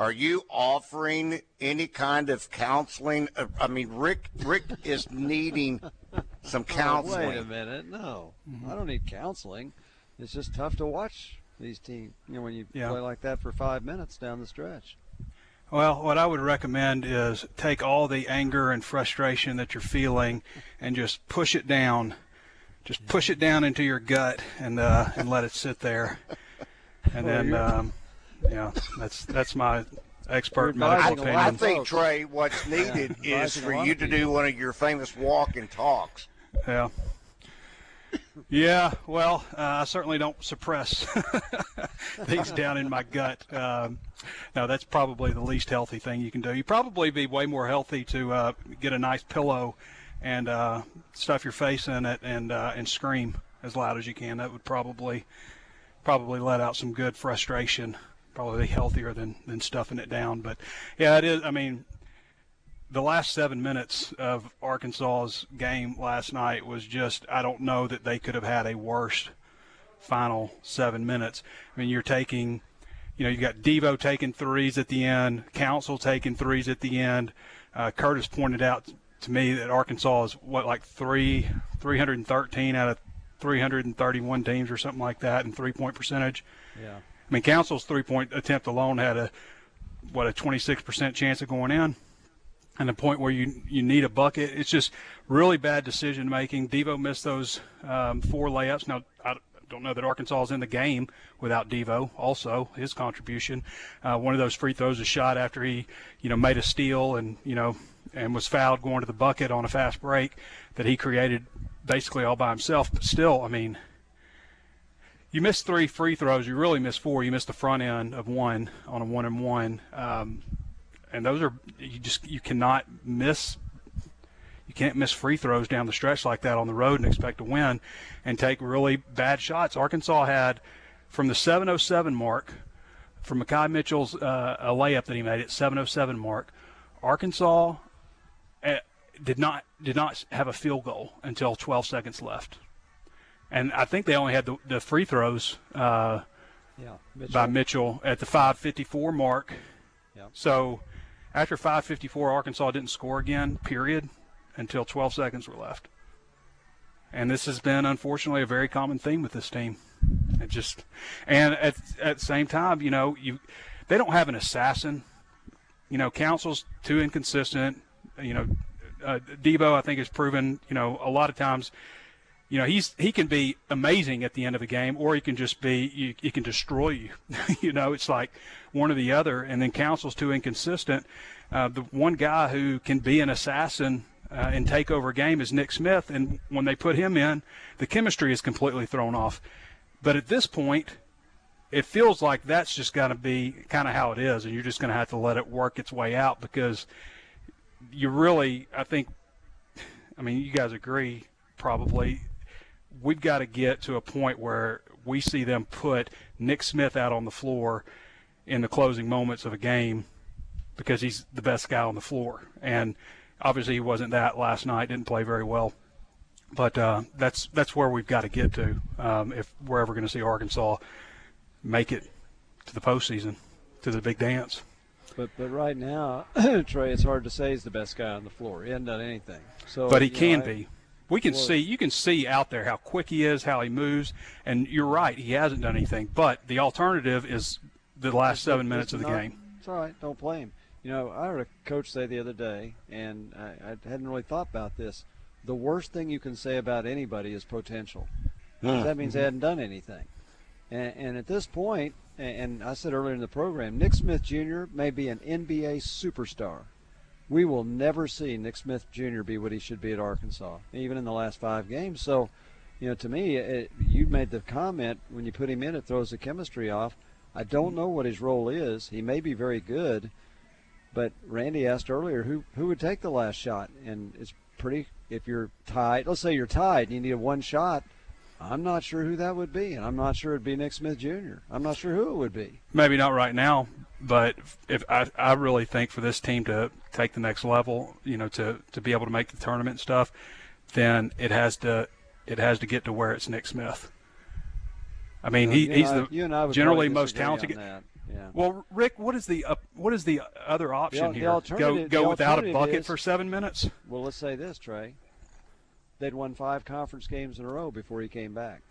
Are you offering any kind of counseling? Uh, I mean, Rick Rick is needing some counseling. Oh, wait a minute. No, mm-hmm. I don't need counseling. It's just tough to watch these teams. You know, when you yeah. play like that for five minutes down the stretch. Well, what I would recommend is take all the anger and frustration that you're feeling and just push it down. Just push it down into your gut and uh, and let it sit there. And then um, yeah, that's that's my expert medical opinion. I think Trey, what's needed yeah, is for you to do one of your famous walk and talks. Yeah. Yeah, well, uh, I certainly don't suppress things down in my gut. Um, no, that's probably the least healthy thing you can do. You probably be way more healthy to uh, get a nice pillow and uh, stuff your face in it and uh, and scream as loud as you can. That would probably probably let out some good frustration probably healthier than than stuffing it down. But yeah, it is. I mean, the last seven minutes of Arkansas's game last night was just. I don't know that they could have had a worse final seven minutes. I mean, you're taking. You know, you got Devo taking threes at the end, Council taking threes at the end. Uh, Curtis pointed out to me that Arkansas is what like three 313 out of 331 teams or something like that in three point percentage. Yeah. I mean, Council's three point attempt alone had a what a 26% chance of going in, and the point where you you need a bucket. It's just really bad decision making. Devo missed those um, four layups. Now I don't know that Arkansas is in the game without Devo. Also, his contribution. Uh, one of those free throws is shot after he you know made a steal and you know and was fouled going to the bucket on a fast break that he created basically all by himself. But still, I mean you missed three free throws. You really missed four. You missed the front end of one on a one and one, um, and those are you just you cannot miss. You can't miss free throws down the stretch like that on the road and expect to win, and take really bad shots. Arkansas had from the 7:07 mark, from Makhi Mitchell's uh, a layup that he made at 7:07 mark. Arkansas uh, did not did not have a field goal until 12 seconds left and I think they only had the, the free throws uh, yeah, Mitchell. by Mitchell at the 5:54 mark. Yeah. So after 5:54, Arkansas didn't score again. Period, until 12 seconds were left. And this has been unfortunately a very common theme with this team. It just and at at the same time, you know, you they don't have an assassin. You know, Council's too inconsistent. You know, uh, Devo I think has proven you know a lot of times you know he's he can be amazing at the end of a game or he can just be you he can destroy you. You know it's like one or the other and then council's too inconsistent. Uh, the one guy who can be an assassin uh, and take over a game is nick smith and when they put him in the chemistry is completely thrown off. But at this point it feels like that's just going to be kind of how it is and you're just going to have to let it work its way out because you really i think i mean you guys agree probably we've got to get to a point where we see them put Nick Smith out on the floor in the closing moments of a game because he's the best guy on the floor. And obviously he wasn't that last night, didn't play very well. But uh, that's that's where we've got to get to um, if we're ever going to see Arkansas make it to the postseason, to the big dance. But but right now, Trey, it's hard to say he's the best guy on the floor. He hasn't done anything. So, but he can know, be. We can see you can see out there how quick he is, how he moves, and you're right, he hasn't done anything. But the alternative is the last seven minutes of the not, game. It's all right, don't play him. You know, I heard a coach say the other day, and I, I hadn't really thought about this. The worst thing you can say about anybody is potential. Mm. That means mm-hmm. they hadn't done anything. And, and at this point, and I said earlier in the program, Nick Smith Jr. may be an NBA superstar we will never see Nick Smith Jr. be what he should be at Arkansas, even in the last five games. So, you know, to me, it, you made the comment when you put him in, it throws the chemistry off. I don't know what his role is. He may be very good, but Randy asked earlier who who would take the last shot, and it's pretty. If you're tied, let's say you're tied and you need a one shot, I'm not sure who that would be, and I'm not sure it'd be Nick Smith Jr. I'm not sure who it would be. Maybe not right now, but if I, I really think for this team to take the next level, you know, to to be able to make the tournament and stuff, then it has to it has to get to where it's Nick Smith. I mean, he, he's I, the generally most talented. Yeah. Well, Rick, what is the uh, what is the other option the, here? go go without a bucket is, for seven minutes? Well, let's say this, Trey. They'd won five conference games in a row before he came back.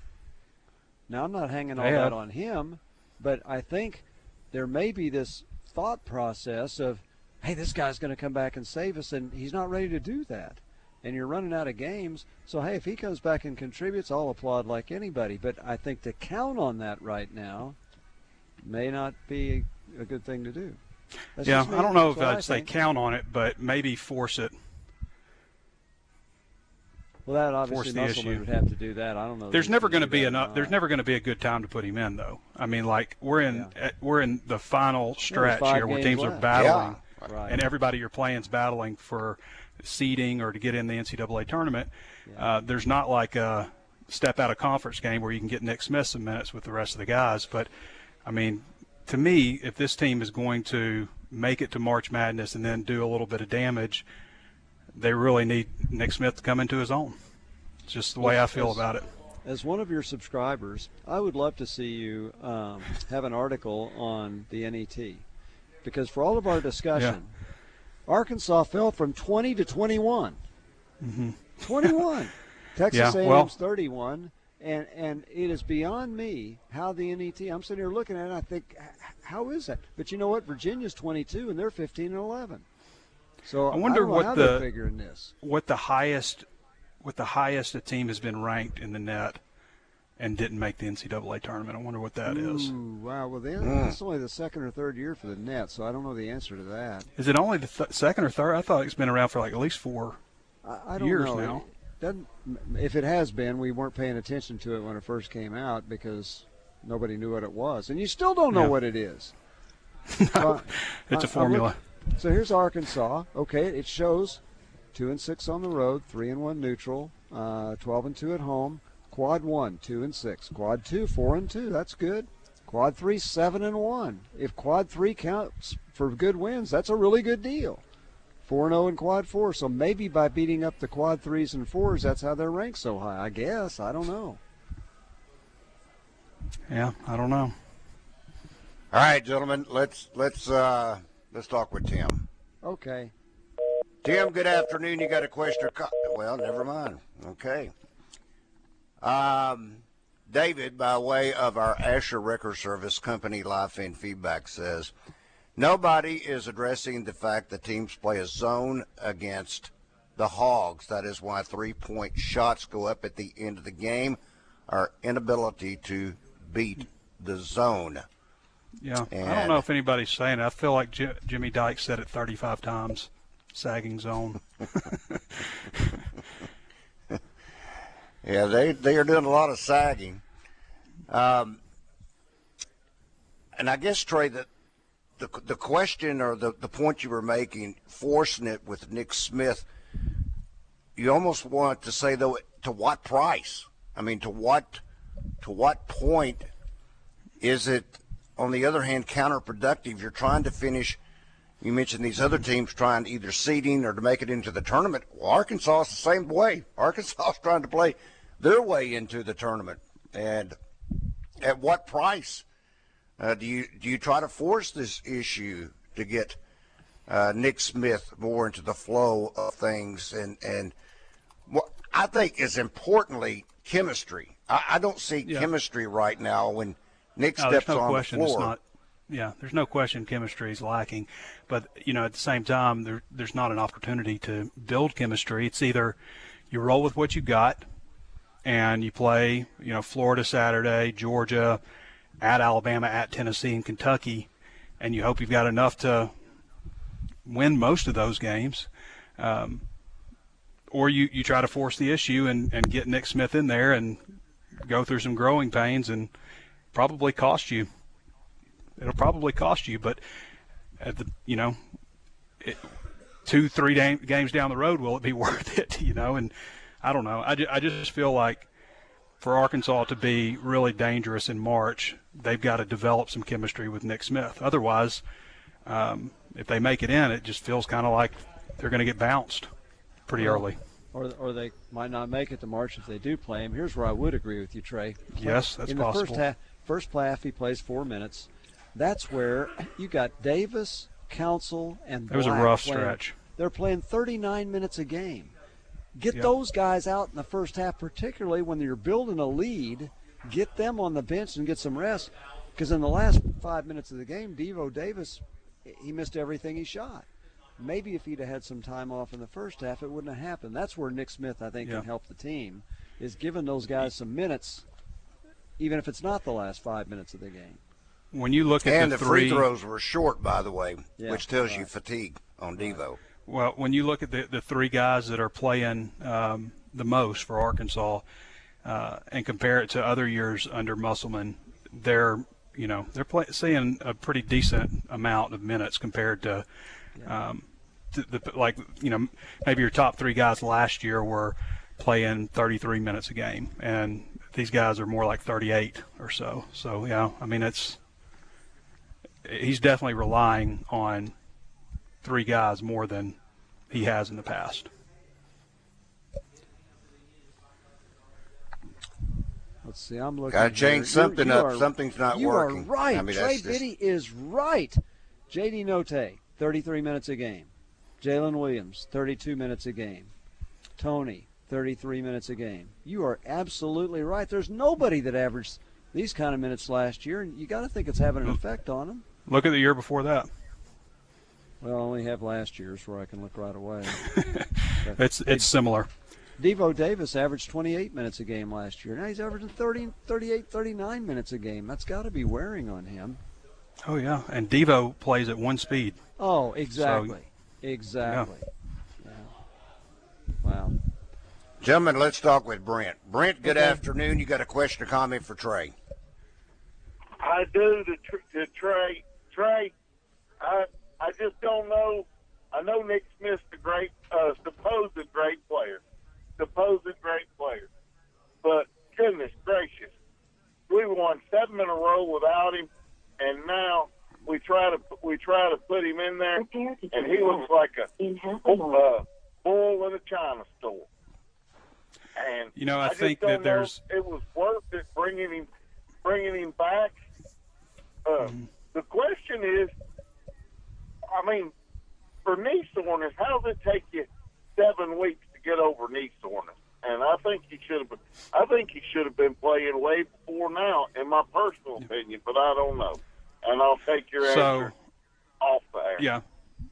Now I'm not hanging all that on him, but I think there may be this thought process of, hey, this guy's going to come back and save us, and he's not ready to do that. And you're running out of games. So, hey, if he comes back and contributes, I'll applaud like anybody. But I think to count on that right now may not be a good thing to do. That's yeah, I don't know if I'd say count on it, but maybe force it. Well, that obviously Musselman would have to do that. I don't know. There's never going to be enough. There's never going to be a good time to put him in, though. I mean, like we're in yeah. we're in the final stretch here where teams left. are battling, yeah. right. and everybody you're playing is battling for seeding or to get in the NCAA tournament. Uh, there's not like a step out of conference game where you can get Nick Smith some minutes with the rest of the guys. But I mean, to me, if this team is going to make it to March Madness and then do a little bit of damage they really need Nick Smith to come into his own. It's just the way I feel as, about it. As one of your subscribers, I would love to see you um, have an article on the NET because for all of our discussion, yeah. Arkansas fell from 20 to 21. Mm-hmm. 21. Texas yeah, A&M's well, 31 and and it is beyond me how the NET. I'm sitting here looking at it. and I think, how is that? But you know what? Virginia's 22 and they're 15 and 11. So I wonder I what the figuring this. what the highest what the highest a team has been ranked in the net and didn't make the NCAA tournament. I wonder what that Ooh, is. Wow. Well, then mm. that's only the second or third year for the net, so I don't know the answer to that. Is it only the th- second or third? I thought it's been around for like at least four I, I don't years know. now. It doesn't, if it has been, we weren't paying attention to it when it first came out because nobody knew what it was, and you still don't know yeah. what it is. no, so, it's I, a formula. So here's Arkansas. Okay, it shows two and six on the road, three and one neutral, uh, twelve and two at home. Quad one, two and six. Quad two, four and two. That's good. Quad three, seven and one. If quad three counts for good wins, that's a really good deal. Four and zero in quad four. So maybe by beating up the quad threes and fours, that's how they're ranked so high. I guess I don't know. Yeah, I don't know. All right, gentlemen, let's let's uh, let's talk with Tim. Okay. Tim, good afternoon. You got a question or co- well, never mind. Okay. Um, David, by way of our Asher Wrecker Service Company Live Fan Feedback, says nobody is addressing the fact that teams play a zone against the Hogs. That is why three-point shots go up at the end of the game. Our inability to beat the zone. Yeah, and I don't know if anybody's saying it. I feel like J- Jimmy Dykes said it 35 times. Sagging zone. yeah, they they are doing a lot of sagging. Um, and I guess Trey, the the, the question or the, the point you were making, forcing it with Nick Smith, you almost want to say though, to what price? I mean, to what to what point is it on the other hand, counterproductive. You're trying to finish. You mentioned these other teams trying either seeding or to make it into the tournament. Well, Arkansas is the same way. Arkansas is trying to play their way into the tournament. And at what price uh, do you do you try to force this issue to get uh, Nick Smith more into the flow of things? And and what I think is importantly chemistry. I, I don't see yeah. chemistry right now when Nick no, steps no on question the floor. It's not, yeah, there's no question chemistry is lacking, but you know at the same time there, there's not an opportunity to build chemistry. It's either you roll with what you got, and you play you know Florida Saturday, Georgia, at Alabama, at Tennessee, and Kentucky, and you hope you've got enough to win most of those games. Um, or you, you try to force the issue and, and get Nick Smith in there and go through some growing pains and – probably cost you it'll probably cost you, but at the you know, it, two three games down the road, will it be worth it? You know, and I don't know. I, ju- I just feel like for Arkansas to be really dangerous in March, they've got to develop some chemistry with Nick Smith. Otherwise, um, if they make it in, it just feels kind of like they're going to get bounced pretty well, early. Or, or they might not make it to March if they do play him. Here's where I would agree with you, Trey. Yes, that's in possible. the first half, first half he plays four minutes. That's where you got Davis, Council, and it was a rough playing. stretch. They're playing 39 minutes a game. Get Yep. those guys out in the first half, particularly when you're building a lead. Get them on the bench and get some rest. Because in the last five minutes of the game, Devo Davis, he missed everything he shot. Maybe if he'd have had some time off in the first half, it wouldn't have happened. That's where Nick Smith, I think, can help the team, is giving those guys some minutes, even if it's not the last five minutes of the game. When you look at And the, the three free throws were short, by the way, Yeah, which tells you fatigue on Devo. Well, when you look at the, the three guys that are playing um, the most for Arkansas uh, and compare it to other years under Musselman, they're you know they're play, seeing a pretty decent amount of minutes compared to, um, to the like you know maybe your top three guys last year were playing 33 minutes a game, and these guys are more like 38 or so. So yeah, I mean it's he's definitely relying on three guys more than he has in the past. Let's see. I'm looking. Gotta change here. Something you up. are- Something's not you working. are right. I mean, Trey that's just- Biddy is right. J.D. Notae, 33 minutes a game. Jaylin Williams, 32 minutes a game. Toney, 33 minutes a game. You are absolutely right. There's nobody that averaged these kind of minutes last year, and you got to think it's having an effect on them. Look at the year before that. Well, I only have last year's where I can look right away. It's it's similar. Devo Davis averaged 28 minutes a game last year. Now he's averaging 30, 38, 39 minutes a game. That's got to be wearing on him. Oh yeah, and Devo plays at one speed. Oh, exactly. exactly. Yeah. Wow. Gentlemen, let's talk with Brent. Brent, good afternoon. You got a question or comment for Trey? I do to, tr- to Trey. Trey, I I just don't know. I know Nick Smith's a great, uh, supposed great player, supposed great player, but goodness gracious, we won seven in a row without him, and now we try to we try to put him in there, and he looks like a uh, bull in a china store. And You know, I just think that there's- it was worth it bringing him bringing him back. Uh, Mm-hmm. The question is, I mean, for knee soreness, how does it take you seven weeks to get over knee soreness? And I think he should have been. I think he should have been playing way before now, in my personal opinion. But I don't know. And I'll take your So answer off the air. yeah,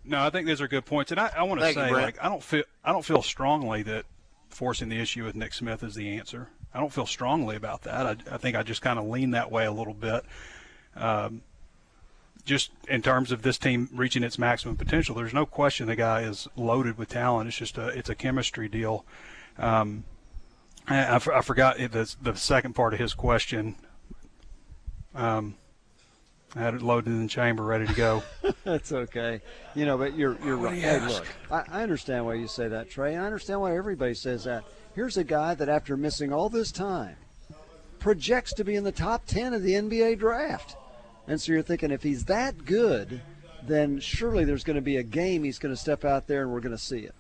no, I think those are good points, and I, I want to Thank you, say like I don't feel I don't feel strongly that forcing the issue with Nick Smith is the answer. I don't feel strongly about that. I, I think I just kind of lean that way a little bit. Um, just in terms of this team reaching its maximum potential, there's no question the guy is loaded with talent. It's just a it's a chemistry deal. Um, I, forgot the the second part of his question. Um, I had it loaded in the chamber, ready to go. That's okay. You know, but you're you're right. Hey, look, I, I understand why you say that, Trey. I understand why everybody says that. Here's a guy that, after missing all this time, projects to be in the top ten of the NBA draft. And so you're thinking, if he's that good, then surely there's going to be a game he's going to step out there and we're going to see it.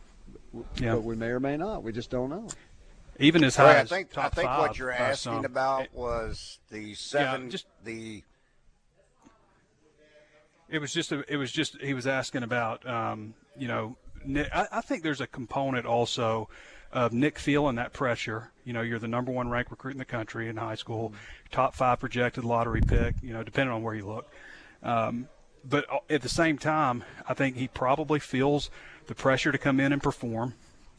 Yeah. But we may or may not. We just don't know. Even as Trey, high I as think I think five what you're asking some. about was the seven, yeah, just- the It was just a, it was just he was asking about um, you know Nick, I, I think there's a component also of Nick feeling that pressure. You know, you're the number one ranked recruit in the country in high school, top five projected lottery pick. You know, depending on where you look. Um, but at the same time, I think he probably feels the pressure to come in and perform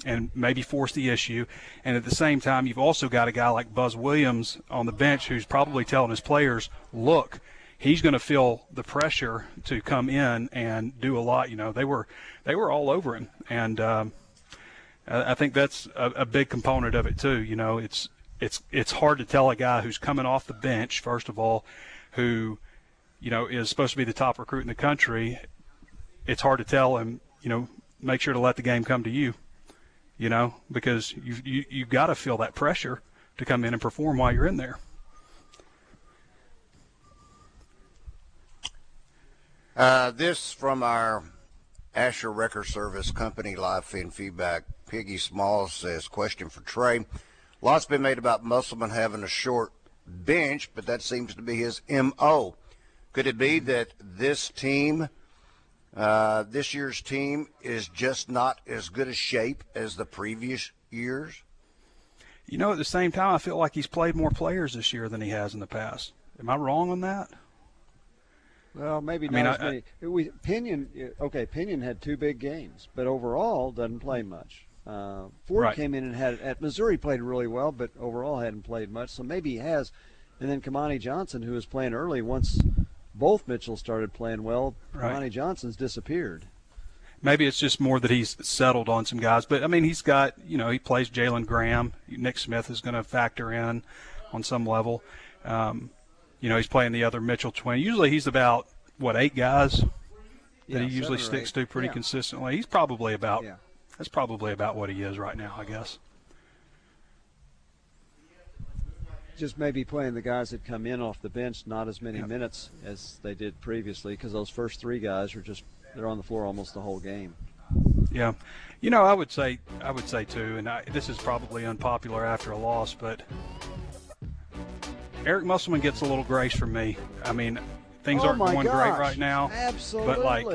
and maybe force the issue. And at the same time, you've also got a guy like Buzz Williams on the bench who's probably telling his players, look, he's going to feel the pressure to come in and do a lot. You know, they were they were all over him, and um, I think that's a, a big component of it too. You know, it's it's it's hard to tell a guy who's coming off the bench first of all, who you know, is supposed to be the top recruit in the country, it's hard to tell him, you know, make sure to let the game come to you, you know, because you you you got to feel that pressure to come in and perform while you're in there. Uh, this from our Asher Wrecker Service Company live fan feedback. Piggy Small says, question for Trey. Lots been made about Musselman having a short bench, but that seems to be his MO. Could it be that this team, uh, this year's team, is just not as good a shape as the previous years? You know, at the same time, I feel like he's played more players this year than he has in the past. Am I wrong on that? Well, maybe I not mean, as I- many. we, Pinion, okay, Pinion had two big games, but overall doesn't play much. Uh, Ford Right. came in and had at Missouri played really well, but overall hadn't played much. So maybe he has. And then Kamani Johnson, who was playing early, once both Mitchell started playing well, Right. Kamani Johnson's disappeared. Maybe it's just more that he's settled on some guys. But I mean, he's got you know he plays Jalen Graham. Nick Smith is going to factor in on some level. Um, you know, he's playing the other Mitchell twin. Usually, he's about what eight guys that Yeah, he usually sticks eight. to pretty Yeah. consistently. He's probably about Yeah. that's probably about what he is right now, I guess. Just maybe playing the guys that come in off the bench not as many Yep. minutes as they did previously because those first three guys are just they're on the floor almost the whole game. Yeah, you know, I would say I would say too, and I, this is probably unpopular after a loss, but Eric Musselman gets a little grace from me. I mean, things Oh aren't my going great right now, Absolutely. but like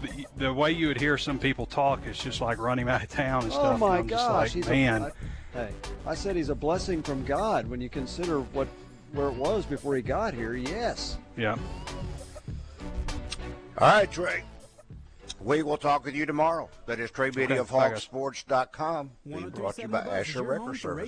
the, the way you would hear some people talk, it's just like running him out of town and Oh stuff. my and I'm gosh, just he's like, man, A, I, hey, I said he's a blessing from God when you consider what where it was before he got here. Yes. yeah. All right, Trey. We will talk with you tomorrow. That is Trey Biddy Okay, of bye, guys. Hawgsports.com, being brought to you by Asher Buzz, Wrecker Service.